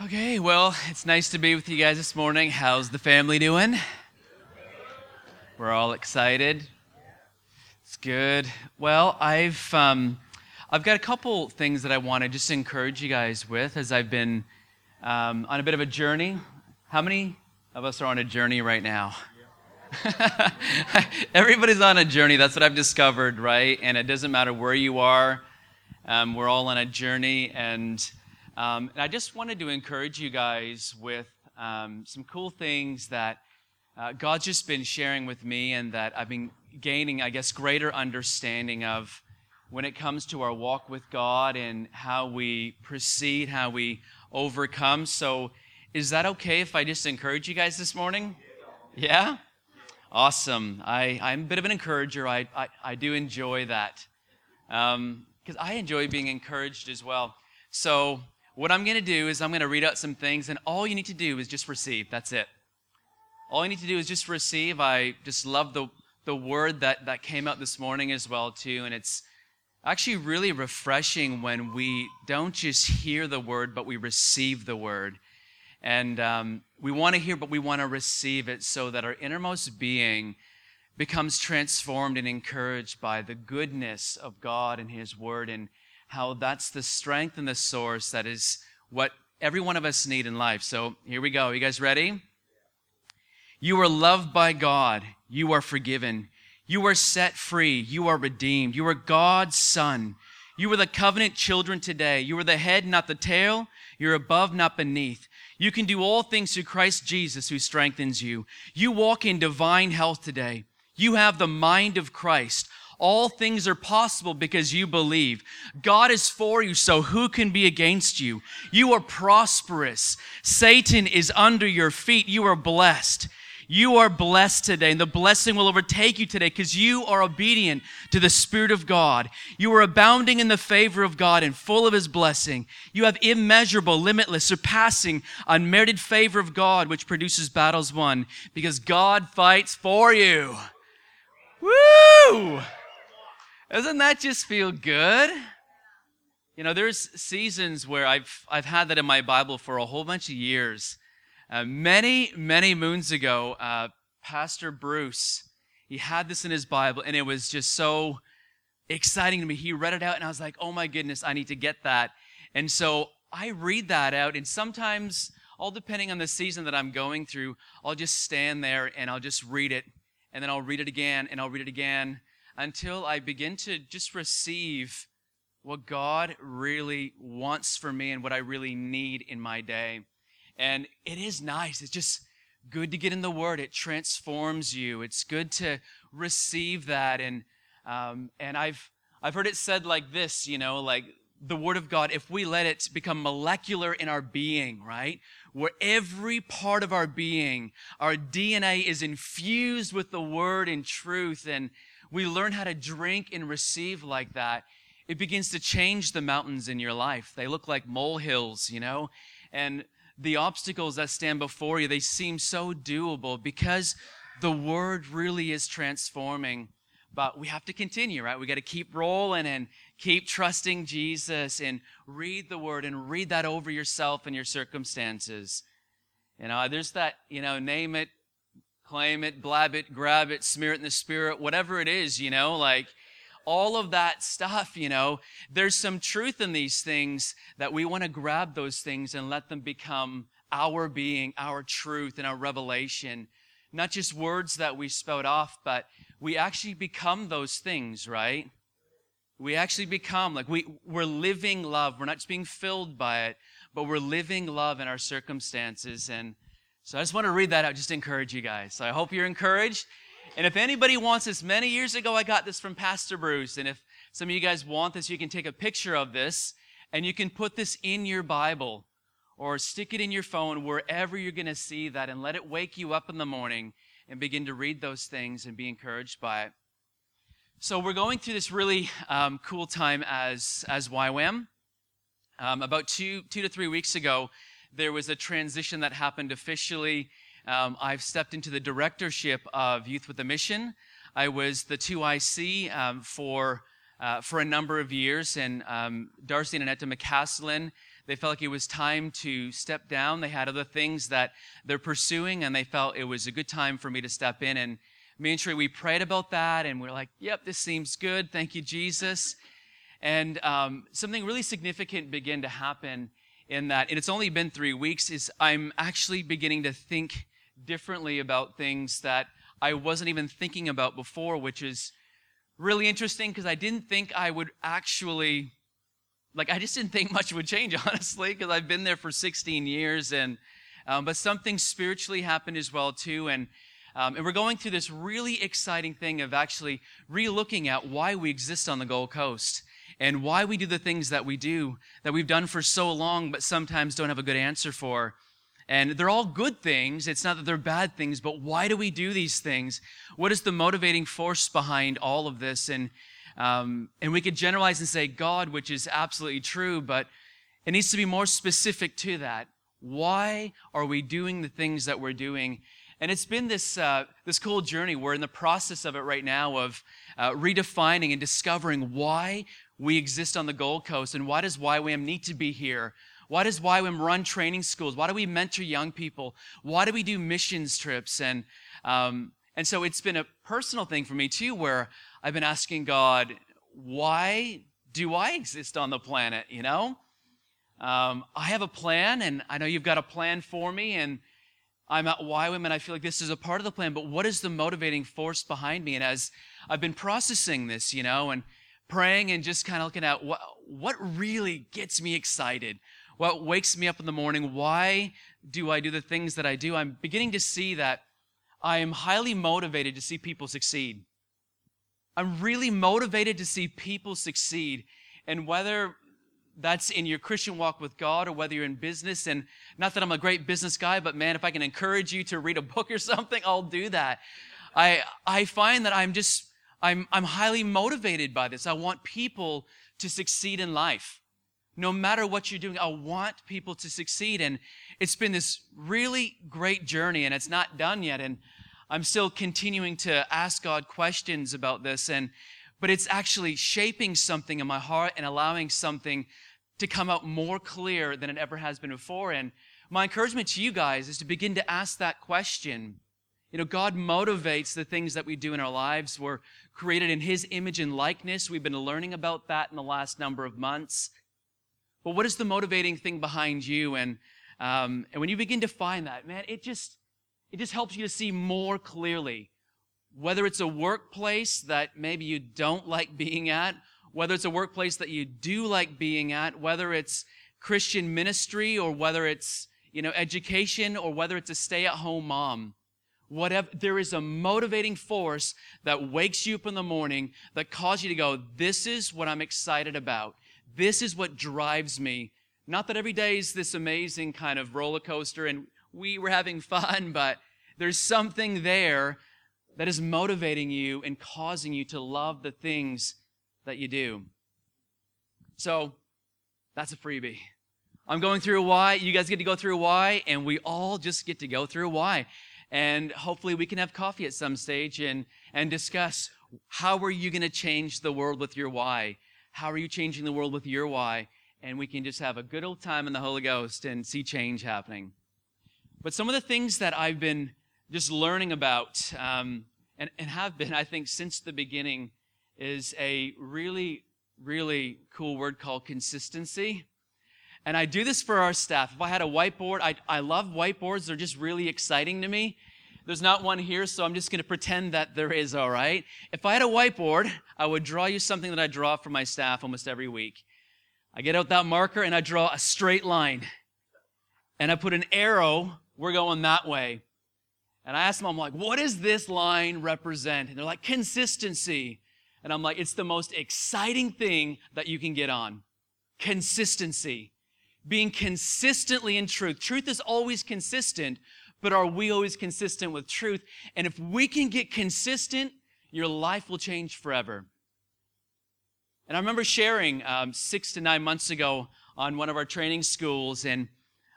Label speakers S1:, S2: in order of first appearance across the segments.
S1: Okay, well, it's nice to be with you guys this morning. How's the family doing? We're all excited. It's good. Well, I've um, I've got a couple things that I want to just encourage you guys with as I've been um, on a bit of a journey. How many of us are on a journey right now? Everybody's on a journey. That's what I've discovered, right? And it doesn't matter where you are. Um, we're all on a journey, and um, and I just wanted to encourage you guys with um, some cool things that uh, God's just been sharing with me and that I've been gaining, I guess, greater understanding of when it comes to our walk with God and how we proceed, how we overcome. So, is that okay if I just encourage you guys this morning? Yeah? Awesome. I, I'm a bit of an encourager. I, I, I do enjoy that because um, I enjoy being encouraged as well. So, what I'm going to do is I'm going to read out some things, and all you need to do is just receive. That's it. All you need to do is just receive. I just love the, the word that, that came out this morning as well, too. And it's actually really refreshing when we don't just hear the word, but we receive the word. And um, we want to hear, but we want to receive it so that our innermost being becomes transformed and encouraged by the goodness of God and His Word and how that's the strength and the source that is what every one of us need in life. So here we go. You guys ready? You are loved by God. You are forgiven. You are set free. You are redeemed. You are God's son. You are the covenant children today. You are the head, not the tail. You're above, not beneath. You can do all things through Christ Jesus who strengthens you. You walk in divine health today. You have the mind of Christ. All things are possible because you believe. God is for you, so who can be against you? You are prosperous. Satan is under your feet. You are blessed. You are blessed today, and the blessing will overtake you today because you are obedient to the Spirit of God. You are abounding in the favor of God and full of His blessing. You have immeasurable, limitless, surpassing, unmerited favor of God, which produces battles won because God fights for you. Woo! Doesn't that just feel good? You know, there's seasons where I've, I've had that in my Bible for a whole bunch of years. Uh, many, many moons ago, uh, Pastor Bruce, he had this in his Bible, and it was just so exciting to me. He read it out, and I was like, oh my goodness, I need to get that. And so I read that out, and sometimes, all depending on the season that I'm going through, I'll just stand there and I'll just read it, and then I'll read it again, and I'll read it again until I begin to just receive what God really wants for me and what I really need in my day. And it is nice. It's just good to get in the Word. It transforms you. It's good to receive that. And um, and I've I've heard it said like this. You know, like the Word of God. If we let it become molecular in our being, right, where every part of our being, our DNA is infused with the Word and truth, and we learn how to drink and receive like that, it begins to change the mountains in your life. They look like molehills, you know? And the obstacles that stand before you, they seem so doable because the word really is transforming. But we have to continue, right? We got to keep rolling and keep trusting Jesus and read the word and read that over yourself and your circumstances. You know, there's that, you know, name it, claim it, blab it, grab it, smear it in the spirit, whatever it is, you know, like all of that stuff, you know, there's some truth in these things that we want to grab those things and let them become our being, our truth, and our revelation. Not just words that we spout off, but we actually become those things, right? We actually become like we, we're living love. We're not just being filled by it, but we're living love in our circumstances. And so I just want to read that out, just encourage you guys. So I hope you're encouraged. And if anybody wants this, many years ago I got this from Pastor Bruce. And if some of you guys want this, you can take a picture of this and you can put this in your Bible or stick it in your phone wherever you're going to see that and let it wake you up in the morning and begin to read those things and be encouraged by it. So we're going through this really um, cool time as as YWAM. Um, about two two to three weeks ago, there was a transition that happened officially. Um, I've stepped into the directorship of Youth with a Mission. I was the 2IC um, for, uh, for a number of years, and um, Darcy and Annette McCaslin, they felt like it was time to step down. They had other things that they're pursuing, and they felt it was a good time for me to step in. And me and Trey, we prayed about that, and we are like, yep, this seems good. Thank you, Jesus. And um, something really significant began to happen in that, and it's only been three weeks, is I'm actually beginning to think differently about things that I wasn't even thinking about before, which is really interesting because I didn't think I would actually, like, I just didn't think much would change, honestly, because I've been there for 16 years. And, um, but something spiritually happened as well, too. And, um, and we're going through this really exciting thing of actually re-looking at why we exist on the Gold Coast and why we do the things that we do that we've done for so long, but sometimes don't have a good answer for. And they're all good things. It's not that they're bad things, but why do we do these things? What is the motivating force behind all of this? And, um, and we could generalize and say God, which is absolutely true, but it needs to be more specific to that. Why are we doing the things that we're doing? And it's been this, uh, this cool journey. We're in the process of it right now of uh, redefining and discovering why we exist on the Gold Coast and why does YWAM need to be here? Why does YWAM run training schools? Why do we mentor young people? Why do we do missions trips? And, um, and so it's been a personal thing for me too, where I've been asking God, why do I exist on the planet? You know, um, I have a plan, and I know you've got a plan for me, and I'm at YWAM, and I feel like this is a part of the plan. But what is the motivating force behind me? And as I've been processing this, you know, and praying and just kind of looking at what what really gets me excited what wakes me up in the morning, why do I do the things that I do, I'm beginning to see that I am highly motivated to see people succeed. I'm really motivated to see people succeed. And whether that's in your Christian walk with God or whether you're in business, and not that I'm a great business guy, but man, if I can encourage you to read a book or something, I'll do that. I, I find that I'm just, I'm, I'm highly motivated by this. I want people to succeed in life no matter what you're doing, I want people to succeed. And it's been this really great journey, and it's not done yet. And I'm still continuing to ask God questions about this. And but it's actually shaping something in my heart and allowing something to come out more clear than it ever has been before. And my encouragement to you guys is to begin to ask that question. You know, God motivates the things that we do in our lives. We're created in His image and likeness. We've been learning about that in the last number of months. But what is the motivating thing behind you? And, um, and when you begin to find that, man, it just, it just helps you to see more clearly. Whether it's a workplace that maybe you don't like being at, whether it's a workplace that you do like being at, whether it's Christian ministry or whether it's, you know, education or whether it's a stay-at-home mom. Whatever, there is a motivating force that wakes you up in the morning that causes you to go, this is what I'm excited about. This is what drives me. Not that every day is this amazing kind of roller coaster and we were having fun, but there's something there that is motivating you and causing you to love the things that you do. So that's a freebie. I'm going through why. You guys get to go through why, and we all just get to go through why. And hopefully we can have coffee at some stage and, and discuss how are you going to change the world with your why? How are you changing the world with your why? And we can just have a good old time in the Holy Ghost and see change happening. But some of the things that I've been just learning about um, and, and have been, I think, since the beginning is a really, really cool word called consistency. And I do this for our staff. If I had a whiteboard, I, I love whiteboards. They're just really exciting to me. There's not one here, so I'm just going to pretend that there is, all right? If I had a whiteboard, I would draw you something that I draw for my staff almost every week. I get out that marker and I draw a straight line. And I put an arrow, we're going that way. And I ask them, I'm like, what does this line represent? And they're like, consistency. And I'm like, it's the most exciting thing that you can get on. Consistency. Being consistently in truth. Truth is always consistent, but are we always consistent with truth? And if we can get consistent, your life will change forever. And I remember sharing um, six to nine months ago on one of our training schools, and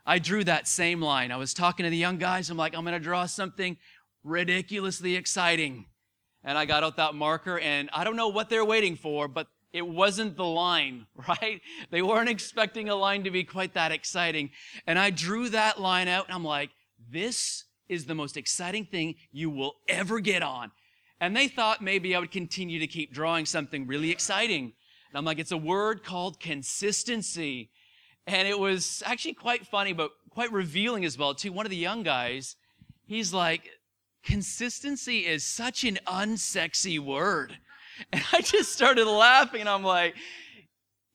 S1: I drew that same line. I was talking to the young guys. I'm like, I'm going to draw something ridiculously exciting. And I got out that marker, and I don't know what they're waiting for, but it wasn't the line, right? They weren't expecting a line to be quite that exciting. And I drew that line out and I'm like, this is the most exciting thing you will ever get on. And they thought maybe I would continue to keep drawing something really exciting. And I'm like, it's a word called consistency. And it was actually quite funny, but quite revealing as well, too. One of the young guys, he's like, consistency is such an unsexy word. And I just started laughing I'm like,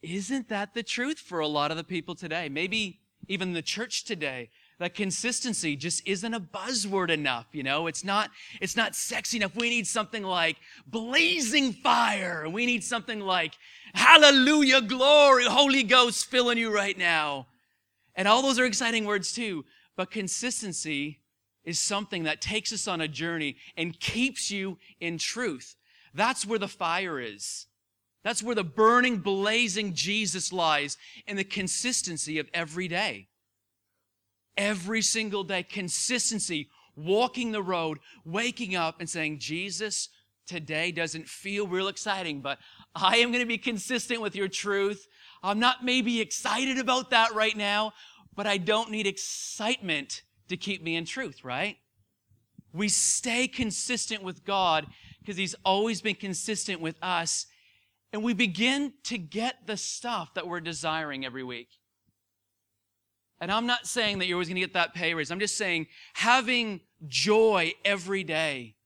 S1: isn't that the truth for a lot of the people today? Maybe even the church today. That consistency just isn't a buzzword enough, you know? It's not, it's not sexy enough. We need something like blazing fire. We need something like hallelujah, glory, Holy Ghost filling you right now. And all those are exciting words too. But consistency is something that takes us on a journey and keeps you in truth. That's where the fire is. That's where the burning, blazing Jesus lies in the consistency of every day. Every single day, consistency, walking the road, waking up and saying, Jesus, today doesn't feel real exciting, but I am going to be consistent with your truth. I'm not maybe excited about that right now, but I don't need excitement to keep me in truth, right? We stay consistent with God because He's always been consistent with us. And we begin to get the stuff that we're desiring every week. And I'm not saying that you're always going to get that pay raise. I'm just saying having joy every day,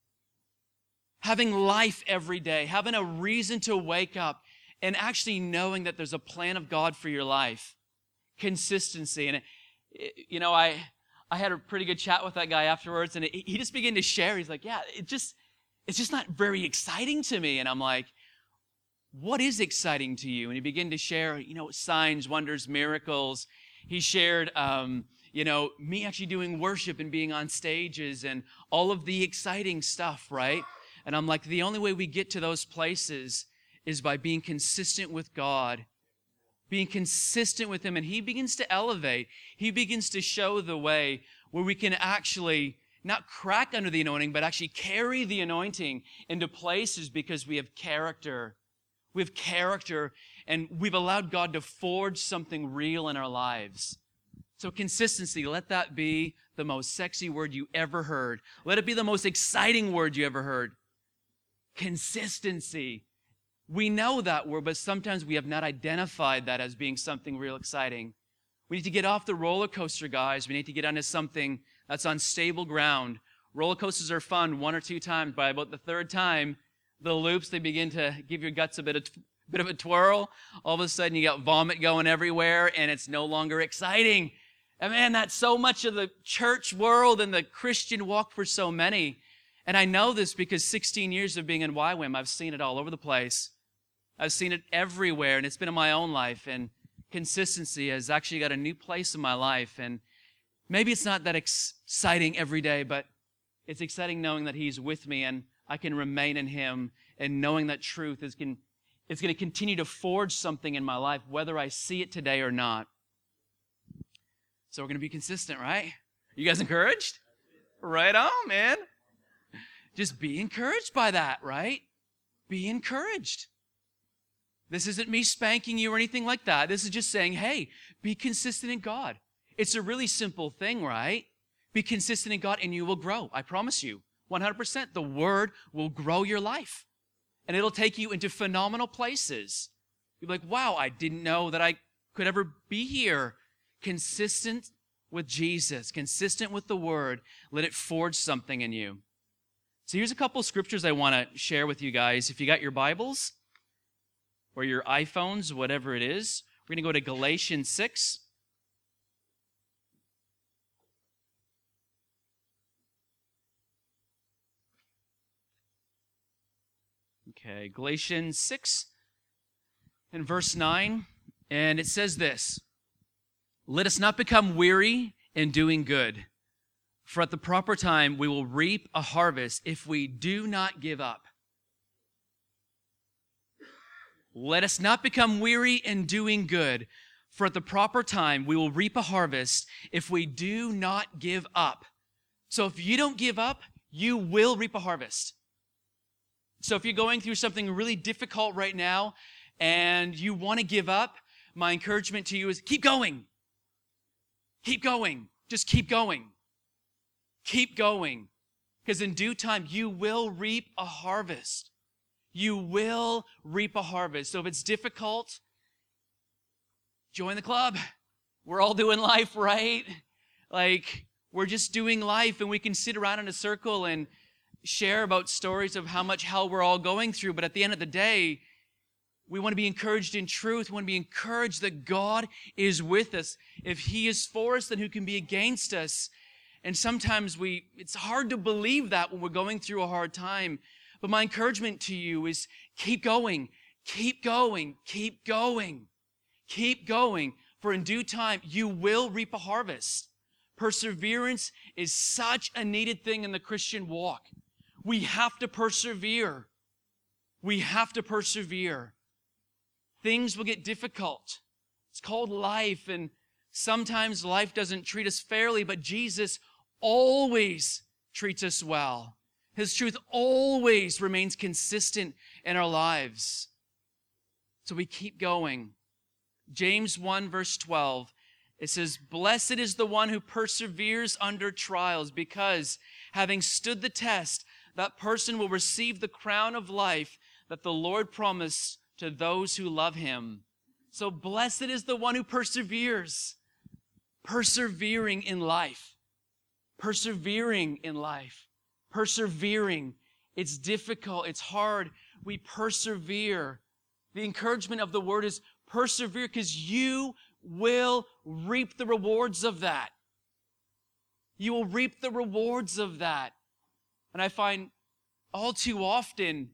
S1: having life every day, having a reason to wake up, and actually knowing that there's a plan of God for your life. Consistency. And, it, you know, I, I had a pretty good chat with that guy afterwards, and it, he just began to share. He's like, Yeah, it just, it's just not very exciting to me. And I'm like, what is exciting to you? And he began to share, you know, signs, wonders, miracles. He shared, um, you know, me actually doing worship and being on stages and all of the exciting stuff, right? And I'm like, the only way we get to those places is by being consistent with God, being consistent with Him. And He begins to elevate, He begins to show the way where we can actually not crack under the anointing, but actually carry the anointing into places because we have character. We have character and we've allowed God to forge something real in our lives. So, consistency, let that be the most sexy word you ever heard. Let it be the most exciting word you ever heard. Consistency. We know that word, but sometimes we have not identified that as being something real exciting. We need to get off the roller coaster, guys. We need to get onto something that's on stable ground. Roller coasters are fun one or two times. By about the third time, the loops, they begin to give your guts a bit of, bit of a twirl. All of a sudden, you got vomit going everywhere, and it's no longer exciting. And man, that's so much of the church world and the Christian walk for so many. And I know this because 16 years of being in YWAM, I've seen it all over the place. I've seen it everywhere, and it's been in my own life. And consistency has actually got a new place in my life. And maybe it's not that exciting every day, but it's exciting knowing that He's with me and I can remain in Him and knowing that truth is going, going to continue to forge something in my life, whether I see it today or not. So we're going to be consistent, right? You guys encouraged? Right on, man. Just be encouraged by that, right? Be encouraged. This isn't me spanking you or anything like that. This is just saying, hey, be consistent in God. It's a really simple thing, right? Be consistent in God and you will grow. I promise you. 100%. The word will grow your life and it'll take you into phenomenal places. You'll be like, wow, I didn't know that I could ever be here. Consistent with Jesus, consistent with the word. Let it forge something in you. So here's a couple scriptures I want to share with you guys. If you got your Bibles or your iPhones, whatever it is, we're going to go to Galatians 6. Okay, Galatians 6 and verse 9. And it says this Let us not become weary in doing good, for at the proper time we will reap a harvest if we do not give up. Let us not become weary in doing good, for at the proper time we will reap a harvest if we do not give up. So if you don't give up, you will reap a harvest. So if you're going through something really difficult right now and you want to give up, my encouragement to you is keep going. Keep going. Just keep going. Keep going. Because in due time, you will reap a harvest. You will reap a harvest. So if it's difficult, join the club. We're all doing life, right? Like, we're just doing life and we can sit around in a circle and share about stories of how much hell we're all going through. But at the end of the day, we want to be encouraged in truth. We want to be encouraged that God is with us. If He is for us, then who can be against us? And sometimes we, it's hard to believe that when we're going through a hard time. But my encouragement to you is keep going, keep going, keep going, keep going. For in due time, you will reap a harvest. Perseverance is such a needed thing in the Christian walk. We have to persevere. We have to persevere. Things will get difficult. It's called life, and sometimes life doesn't treat us fairly, but Jesus always treats us well. His truth always remains consistent in our lives. So we keep going. James 1, verse 12 it says, Blessed is the one who perseveres under trials, because having stood the test, that person will receive the crown of life that the Lord promised to those who love him. So blessed is the one who perseveres, persevering in life, persevering in life, persevering. It's difficult, it's hard. We persevere. The encouragement of the word is persevere because you will reap the rewards of that. You will reap the rewards of that. And I find all too often,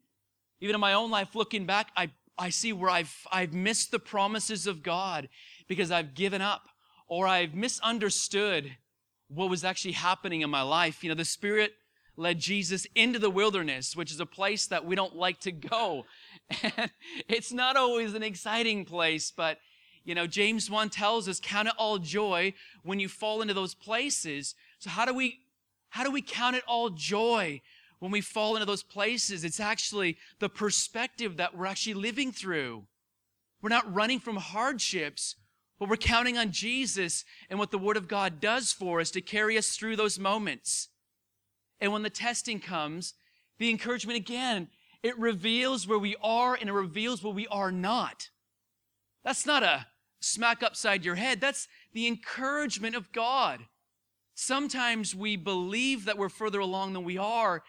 S1: even in my own life, looking back, I, I see where I've, I've missed the promises of God because I've given up or I've misunderstood what was actually happening in my life. You know, the Spirit led Jesus into the wilderness, which is a place that we don't like to go. And it's not always an exciting place, but you know, James 1 tells us, count it all joy when you fall into those places. So how do we, how do we count it all joy when we fall into those places? It's actually the perspective that we're actually living through. We're not running from hardships, but we're counting on Jesus and what the Word of God does for us to carry us through those moments. And when the testing comes, the encouragement again, it reveals where we are and it reveals where we are not. That's not a smack upside your head. That's the encouragement of God. Sometimes we believe that we're further along than we are.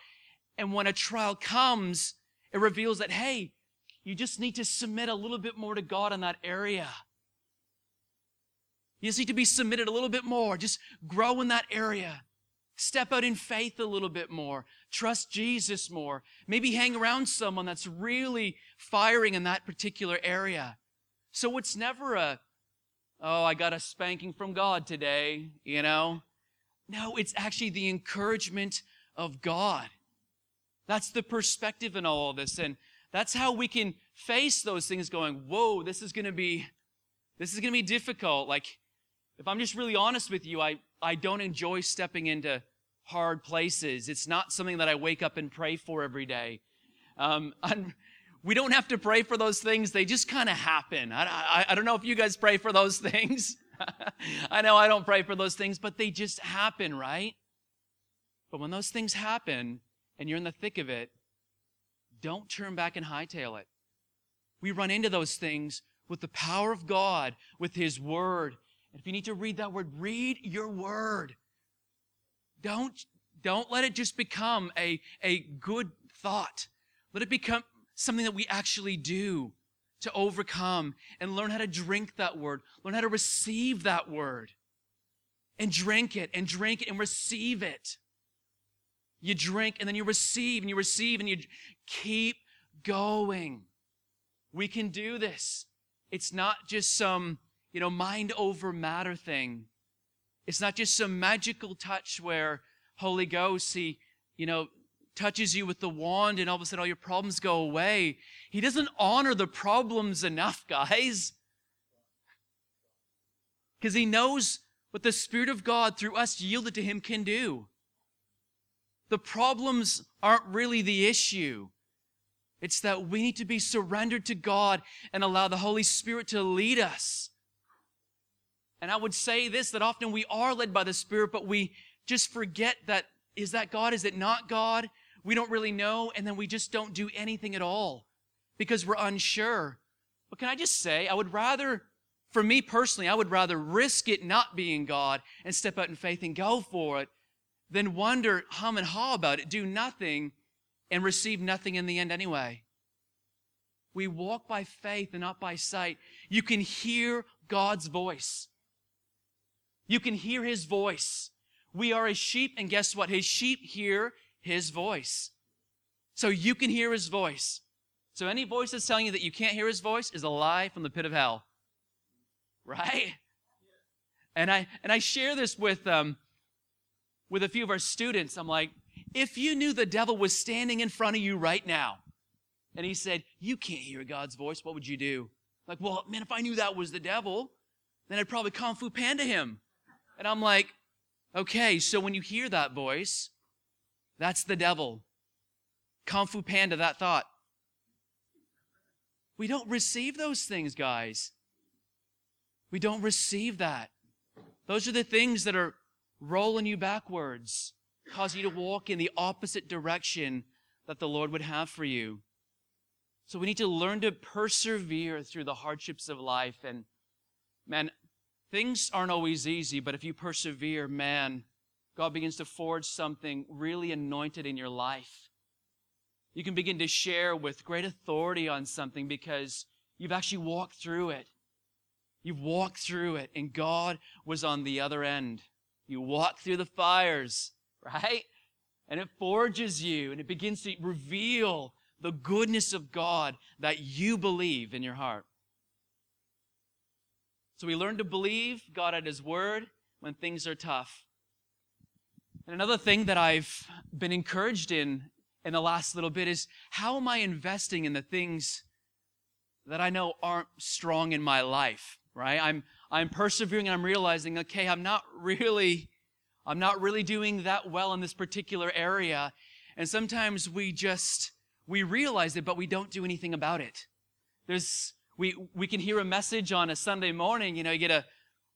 S1: And when a trial comes, it reveals that, hey, you just need to submit a little bit more to God in that area. You just need to be submitted a little bit more. Just grow in that area. Step out in faith a little bit more. Trust Jesus more. Maybe hang around someone that's really firing in that particular area. So it's never a, oh, I got a spanking from God today, you know? No, it's actually the encouragement of God. That's the perspective in all of this. And that's how we can face those things going, whoa, this is going to be, this is going to be difficult. Like, if I'm just really honest with you, I, I don't enjoy stepping into hard places. It's not something that I wake up and pray for every day. Um, we don't have to pray for those things. They just kind of happen. I, I, I, don't know if you guys pray for those things. I know I don't pray for those things, but they just happen, right? But when those things happen and you're in the thick of it, don't turn back and hightail it. We run into those things with the power of God, with His Word. And if you need to read that Word, read your Word. Don't, don't let it just become a, a good thought. Let it become, something that we actually do to overcome and learn how to drink that word, learn how to receive that word and drink it and drink it and receive it. You drink and then you receive and you receive and you keep going. We can do this. It's not just some, you know, mind over matter thing. It's not just some magical touch where Holy Ghost, He, you know, touches you with the wand and all of a sudden all your problems go away. He doesn't honor the problems enough, guys. Because he knows what the Spirit of God through us yielded to him can do. The problems aren't really the issue. It's that we need to be surrendered to God and allow the Holy Spirit to lead us. And I would say this that often we are led by the Spirit, but we just forget that is that God? Is it not God? We don't really know, and then we just don't do anything at all because we're unsure. But can I just say, I would rather, for me personally, I would rather risk it not being God and step out in faith and go for it than wonder, hum and haw about it, do nothing, and receive nothing in the end anyway. We walk by faith and not by sight. You can hear God's voice. You can hear his voice. We are a sheep, and guess what? His sheep hear his voice. So you can hear his voice. So any voice that's telling you that you can't hear his voice is a lie from the pit of hell. Right? And I and I share this with um with a few of our students. I'm like, if you knew the devil was standing in front of you right now, and he said, You can't hear God's voice, what would you do? Like, well, man, if I knew that was the devil, then I'd probably Kung Fu Panda him. And I'm like, okay, so when you hear that voice, that's the devil. Kung Fu Panda, that thought. We don't receive those things, guys. We don't receive that. Those are the things that are rolling you backwards, cause you to walk in the opposite direction that the Lord would have for you. So we need to learn to persevere through the hardships of life. And man, Things aren't always easy, but if you persevere, man, God begins to forge something really anointed in your life. You can begin to share with great authority on something because you've actually walked through it. You've walked through it, and God was on the other end. You walk through the fires, right? And it forges you, and it begins to reveal the goodness of God that you believe in your heart. So we learn to believe God at His word when things are tough. And another thing that I've been encouraged in in the last little bit is how am I investing in the things that I know aren't strong in my life, right? I'm I'm persevering and I'm realizing, okay, I'm not really I'm not really doing that well in this particular area. And sometimes we just we realize it, but we don't do anything about it. There's we, we can hear a message on a Sunday morning, you know, you get a,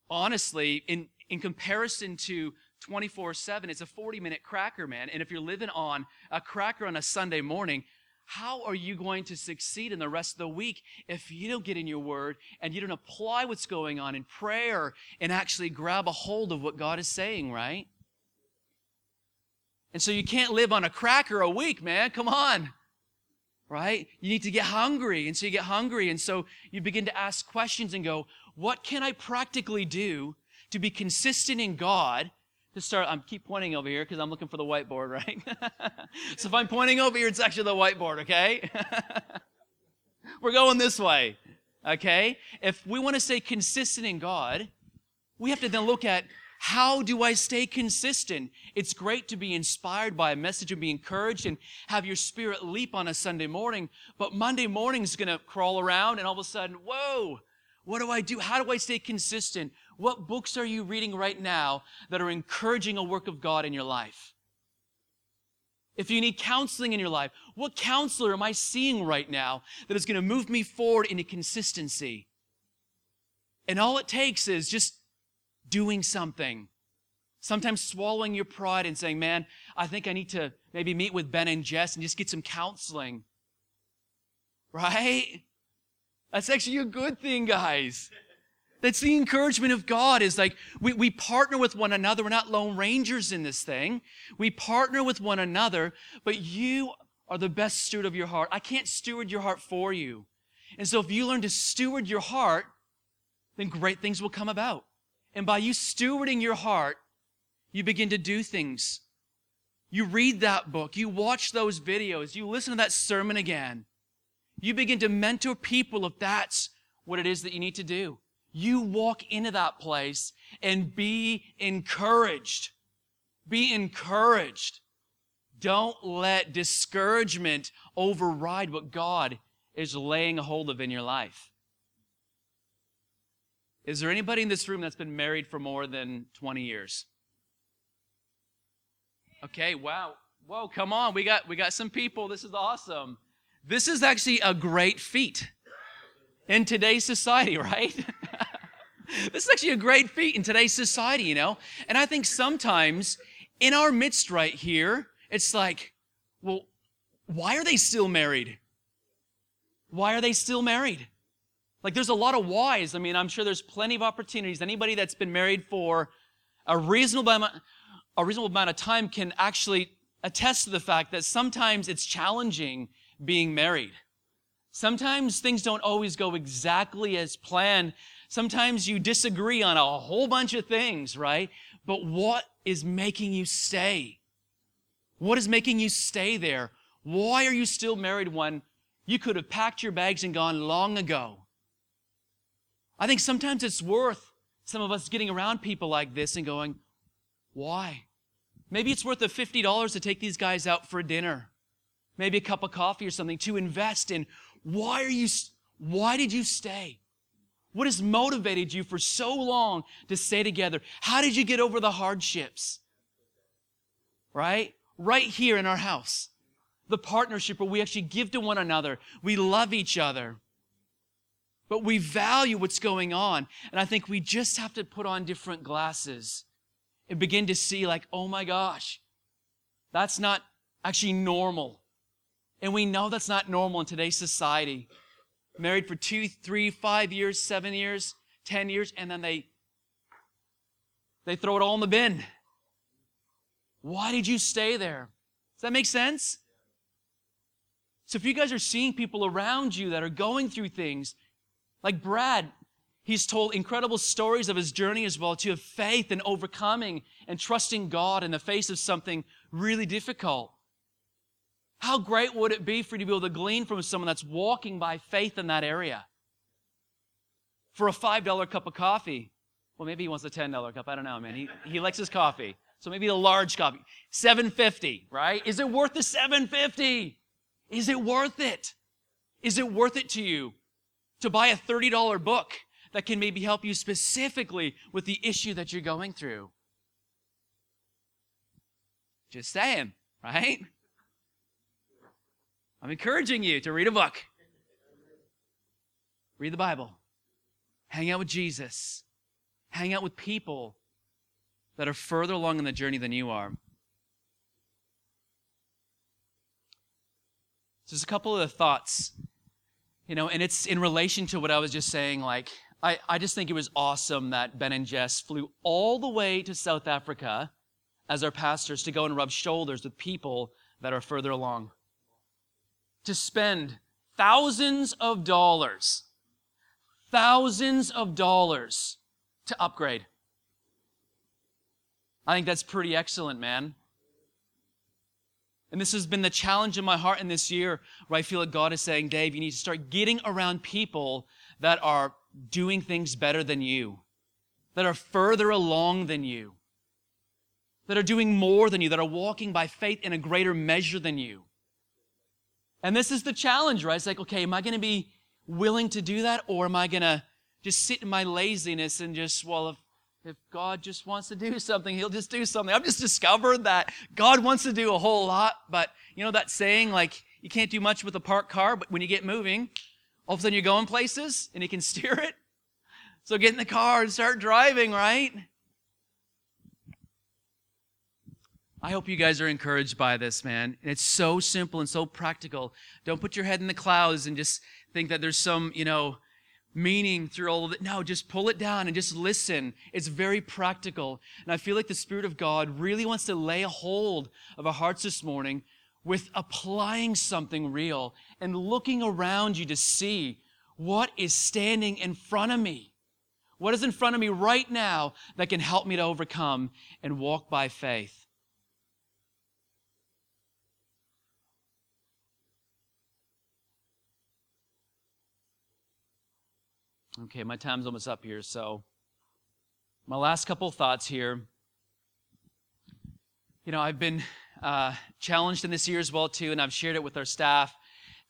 S1: honestly, in, in comparison to 24 7, it's a 40 minute cracker, man. And if you're living on a cracker on a Sunday morning, how are you going to succeed in the rest of the week if you don't get in your word and you don't apply what's going on in prayer and actually grab a hold of what God is saying, right? And so you can't live on a cracker a week, man. Come on right? You need to get hungry. And so you get hungry. And so you begin to ask questions and go, what can I practically do to be consistent in God? To start, I'm keep pointing over here because I'm looking for the whiteboard, right? so if I'm pointing over here, it's actually the whiteboard, okay? We're going this way, okay? If we want to stay consistent in God, we have to then look at how do I stay consistent? It's great to be inspired by a message and be encouraged and have your spirit leap on a Sunday morning, but Monday morning is going to crawl around and all of a sudden, whoa, what do I do? How do I stay consistent? What books are you reading right now that are encouraging a work of God in your life? If you need counseling in your life, what counselor am I seeing right now that is going to move me forward into consistency? And all it takes is just doing something. Sometimes swallowing your pride and saying, man, I think I need to maybe meet with Ben and Jess and just get some counseling. Right? That's actually a good thing, guys. That's the encouragement of God is like we, we partner with one another. We're not lone rangers in this thing. We partner with one another, but you are the best steward of your heart. I can't steward your heart for you. And so if you learn to steward your heart, then great things will come about. And by you stewarding your heart, you begin to do things. You read that book, you watch those videos, you listen to that sermon again. You begin to mentor people if that's what it is that you need to do. You walk into that place and be encouraged. Be encouraged. Don't let discouragement override what God is laying a hold of in your life. Is there anybody in this room that's been married for more than 20 years? Okay, wow. Whoa, come on. We got we got some people. This is awesome. This is actually a great feat in today's society, right? this is actually a great feat in today's society, you know? And I think sometimes in our midst right here, it's like, well, why are they still married? Why are they still married? Like, there's a lot of whys. I mean, I'm sure there's plenty of opportunities. Anybody that's been married for a reasonable amount, a reasonable amount of time can actually attest to the fact that sometimes it's challenging being married. Sometimes things don't always go exactly as planned. Sometimes you disagree on a whole bunch of things, right? But what is making you stay? What is making you stay there? Why are you still married when you could have packed your bags and gone long ago? I think sometimes it's worth some of us getting around people like this and going, why? Maybe it's worth the $50 to take these guys out for dinner. Maybe a cup of coffee or something to invest in. Why are you, why did you stay? What has motivated you for so long to stay together? How did you get over the hardships? Right? Right here in our house. The partnership where we actually give to one another. We love each other. But we value what's going on. And I think we just have to put on different glasses and begin to see, like, oh my gosh, that's not actually normal. And we know that's not normal in today's society. Married for two, three, five years, seven years, ten years, and then they they throw it all in the bin. Why did you stay there? Does that make sense? So if you guys are seeing people around you that are going through things, like Brad, he's told incredible stories of his journey as well to have faith and overcoming and trusting God in the face of something really difficult. How great would it be for you to be able to glean from someone that's walking by faith in that area? For a $5 cup of coffee. Well, maybe he wants a $10 cup. I don't know, man. He, he likes his coffee. So maybe a large coffee. 750, right? Is it worth the 750? Is it worth it? Is it worth it to you? to buy a $30 book that can maybe help you specifically with the issue that you're going through. Just saying, right? I'm encouraging you to read a book. Read the Bible. Hang out with Jesus. Hang out with people that are further along in the journey than you are. So just a couple of the thoughts you know, and it's in relation to what I was just saying. Like, I, I just think it was awesome that Ben and Jess flew all the way to South Africa as our pastors to go and rub shoulders with people that are further along. To spend thousands of dollars, thousands of dollars to upgrade. I think that's pretty excellent, man. And this has been the challenge in my heart in this year where I feel like God is saying, Dave, you need to start getting around people that are doing things better than you, that are further along than you, that are doing more than you, that are walking by faith in a greater measure than you. And this is the challenge, right? It's like, okay, am I going to be willing to do that or am I going to just sit in my laziness and just, well, if if God just wants to do something, He'll just do something. I've just discovered that God wants to do a whole lot, but you know that saying, like, you can't do much with a parked car, but when you get moving, all of a sudden you're going places and you can steer it. So get in the car and start driving, right? I hope you guys are encouraged by this, man. It's so simple and so practical. Don't put your head in the clouds and just think that there's some, you know, meaning through all of it. No, just pull it down and just listen. It's very practical. And I feel like the Spirit of God really wants to lay a hold of our hearts this morning with applying something real and looking around you to see what is standing in front of me. What is in front of me right now that can help me to overcome and walk by faith? Okay, my time's almost up here, so my last couple thoughts here. You know, I've been uh, challenged in this year as well too, and I've shared it with our staff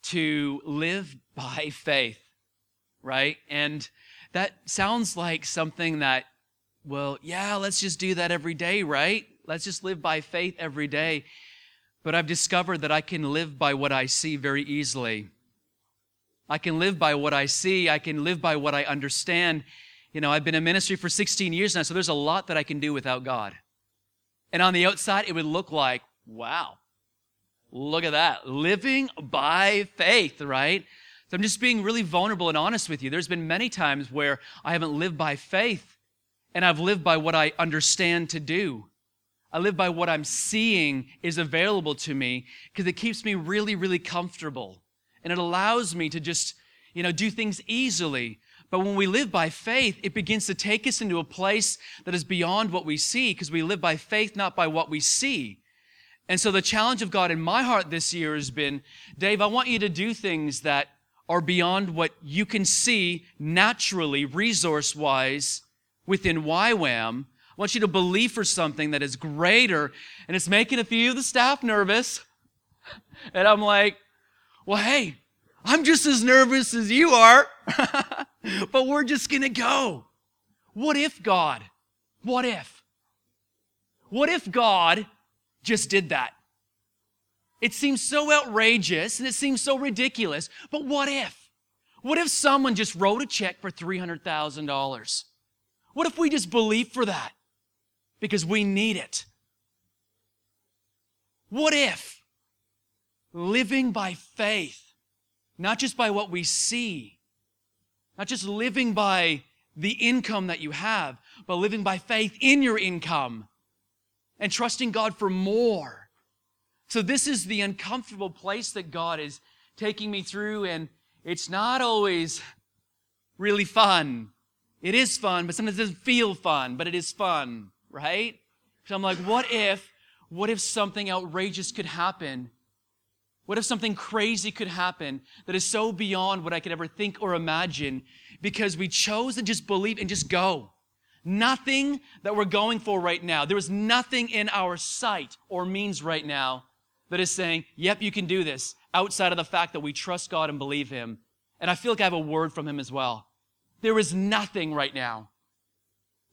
S1: to live by faith, right? And that sounds like something that, well, yeah, let's just do that every day, right? Let's just live by faith every day. But I've discovered that I can live by what I see very easily. I can live by what I see. I can live by what I understand. You know, I've been in ministry for 16 years now, so there's a lot that I can do without God. And on the outside, it would look like, wow, look at that. Living by faith, right? So I'm just being really vulnerable and honest with you. There's been many times where I haven't lived by faith and I've lived by what I understand to do. I live by what I'm seeing is available to me because it keeps me really, really comfortable. And it allows me to just, you know, do things easily. But when we live by faith, it begins to take us into a place that is beyond what we see because we live by faith, not by what we see. And so the challenge of God in my heart this year has been, Dave, I want you to do things that are beyond what you can see naturally, resource wise, within YWAM. I want you to believe for something that is greater, and it's making a few of the staff nervous. And I'm like, well, hey, I'm just as nervous as you are, but we're just going to go. What if God? What if? What if God just did that? It seems so outrageous and it seems so ridiculous, but what if? What if someone just wrote a check for $300,000? What if we just believe for that? Because we need it. What if living by faith, not just by what we see, not just living by the income that you have, but living by faith in your income and trusting God for more. So, this is the uncomfortable place that God is taking me through, and it's not always really fun. It is fun, but sometimes it doesn't feel fun, but it is fun, right? So I'm like, what if, what if something outrageous could happen what if something crazy could happen that is so beyond what I could ever think or imagine because we chose to just believe and just go? Nothing that we're going for right now. There is nothing in our sight or means right now that is saying, yep, you can do this, outside of the fact that we trust God and believe Him. And I feel like I have a word from Him as well. There is nothing right now.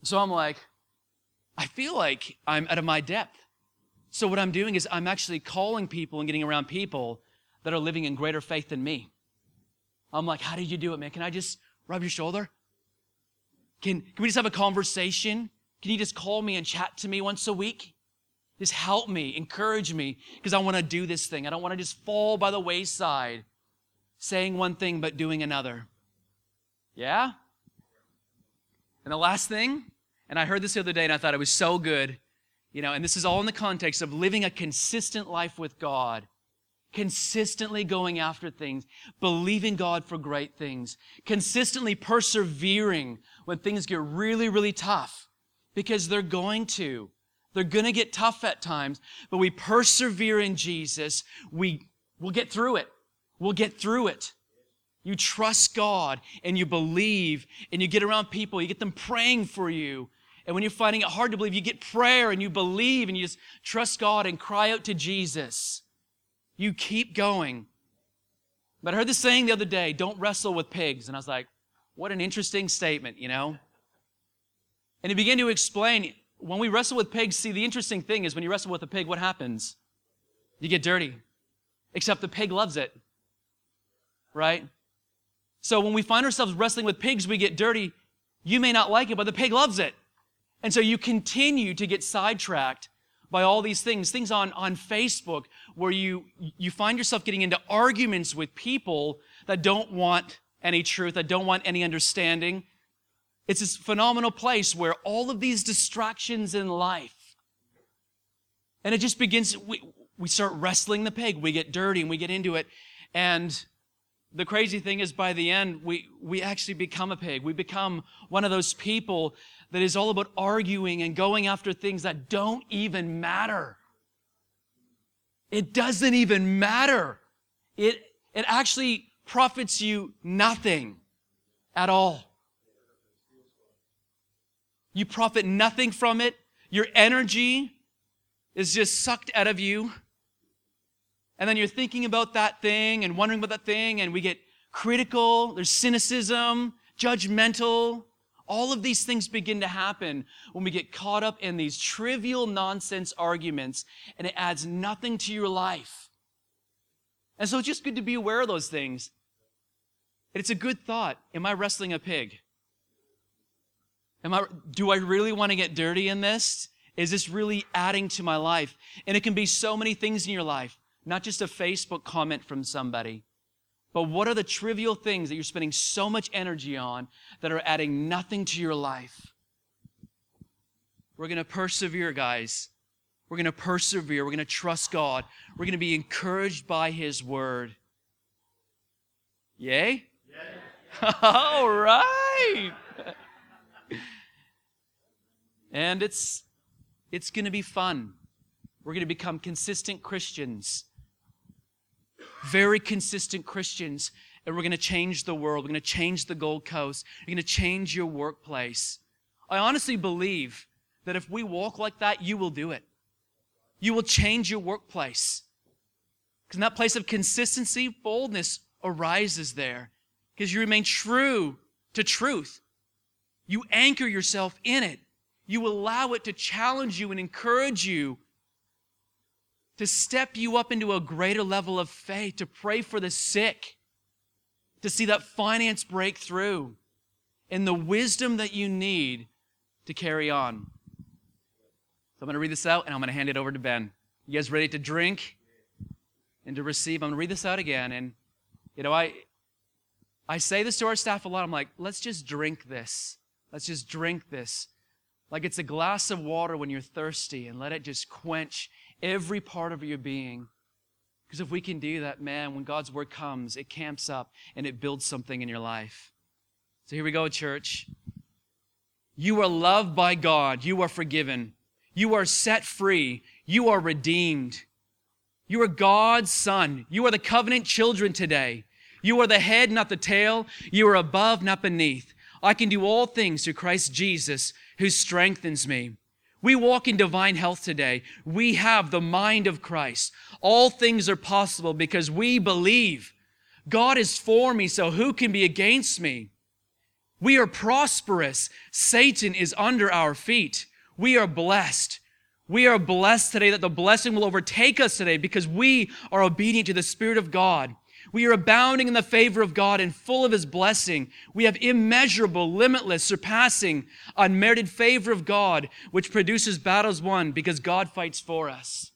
S1: So I'm like, I feel like I'm out of my depth. So, what I'm doing is I'm actually calling people and getting around people that are living in greater faith than me. I'm like, how did you do it, man? Can I just rub your shoulder? Can, can we just have a conversation? Can you just call me and chat to me once a week? Just help me, encourage me, because I want to do this thing. I don't want to just fall by the wayside, saying one thing but doing another. Yeah? And the last thing, and I heard this the other day and I thought it was so good. You know, and this is all in the context of living a consistent life with God, consistently going after things, believing God for great things, consistently persevering when things get really, really tough, because they're going to. They're going to get tough at times, but we persevere in Jesus. We will get through it. We'll get through it. You trust God and you believe and you get around people, you get them praying for you and when you're finding it hard to believe, you get prayer and you believe and you just trust God and cry out to Jesus. You keep going. But I heard this saying the other day don't wrestle with pigs. And I was like, what an interesting statement, you know? And he began to explain when we wrestle with pigs, see, the interesting thing is when you wrestle with a pig, what happens? You get dirty. Except the pig loves it. Right? So when we find ourselves wrestling with pigs, we get dirty. You may not like it, but the pig loves it. And so you continue to get sidetracked by all these things, things on, on Facebook where you, you find yourself getting into arguments with people that don't want any truth, that don't want any understanding. It's this phenomenal place where all of these distractions in life, and it just begins, we, we start wrestling the pig. We get dirty and we get into it. And the crazy thing is by the end, we, we actually become a pig. We become one of those people that is all about arguing and going after things that don't even matter. It doesn't even matter. It, it actually profits you nothing at all. You profit nothing from it. Your energy is just sucked out of you. And then you're thinking about that thing and wondering about that thing, and we get critical, there's cynicism, judgmental, All of these things begin to happen when we get caught up in these trivial nonsense arguments and it adds nothing to your life. And so it's just good to be aware of those things. It's a good thought. Am I wrestling a pig? Am I, do I really want to get dirty in this? Is this really adding to my life? And it can be so many things in your life, not just a Facebook comment from somebody. But what are the trivial things that you're spending so much energy on that are adding nothing to your life? We're going to persevere, guys. We're going to persevere. We're going to trust God. We're going to be encouraged by His Word. Yay? Yay. All right. and it's it's going to be fun. We're going to become consistent Christians very consistent Christians, and we're going to change the world. We're going to change the Gold Coast. You're going to change your workplace. I honestly believe that if we walk like that, you will do it. You will change your workplace. Because in that place of consistency, boldness arises there. Because you remain true to truth. You anchor yourself in it. You allow it to challenge you and encourage you to step you up into a greater level of faith, to pray for the sick, to see that finance breakthrough, and the wisdom that you need to carry on. So I'm going to read this out and I'm going to hand it over to Ben. You guys ready to drink and to receive? I'm going to read this out again. And, you know, I, I say this to our staff a lot. I'm like, let's just drink this. Let's just drink this. Like it's a glass of water when you're thirsty and let it just quench every part of your being. Because if we can do that, man, when God's word comes, it camps up and it builds something in your life. So here we go, church. You are loved by God. You are forgiven. You are set free. You are redeemed. You are God's son. You are the covenant children today. You are the head, not the tail. You are above, not beneath. I can do all things through Christ Jesus who strengthens me. We walk in divine health today. We have the mind of Christ. All things are possible because we believe. God is for me, so who can be against me? We are prosperous. Satan is under our feet. We are blessed. We are blessed today that the blessing will overtake us today because we are obedient to the Spirit of God. We are abounding in the favor of God and full of His blessing. We have immeasurable, limitless, surpassing, unmerited favor of God, which produces battles won because God fights for us.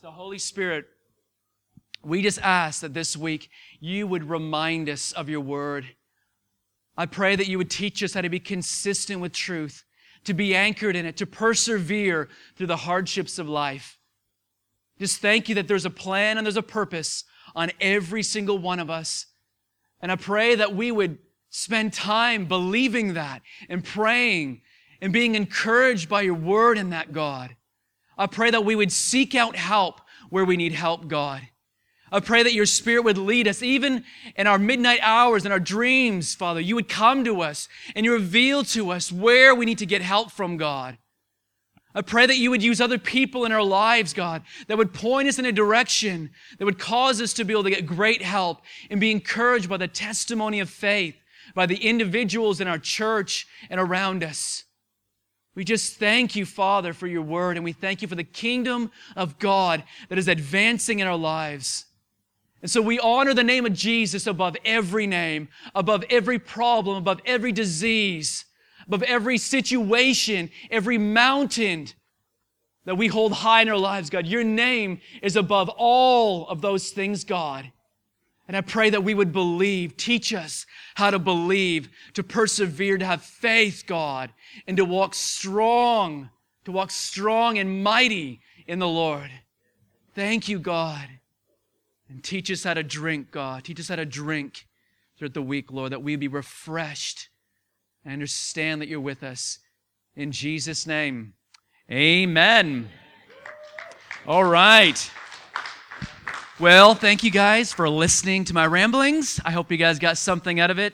S1: So, Holy Spirit, we just ask that this week you would remind us of your word. I pray that you would teach us how to be consistent with truth, to be anchored in it, to persevere through the hardships of life. Just thank you that there's a plan and there's a purpose on every single one of us. And I pray that we would spend time believing that and praying and being encouraged by your word in that, God. I pray that we would seek out help where we need help, God. I pray that your spirit would lead us, even in our midnight hours and our dreams, Father. You would come to us and you reveal to us where we need to get help from, God. I pray that you would use other people in our lives, God, that would point us in a direction that would cause us to be able to get great help and be encouraged by the testimony of faith, by the individuals in our church and around us. We just thank you, Father, for your word, and we thank you for the kingdom of God that is advancing in our lives. And so we honor the name of Jesus above every name, above every problem, above every disease above every situation, every mountain that we hold high in our lives, God. Your name is above all of those things, God. And I pray that we would believe. Teach us how to believe, to persevere, to have faith, God, and to walk strong, to walk strong and mighty in the Lord. Thank you, God. And teach us how to drink, God. Teach us how to drink throughout the week, Lord, that we be refreshed I understand that you're with us. In Jesus' name, amen. All right. Well, thank you guys for listening to my ramblings. I hope you guys got something out of it.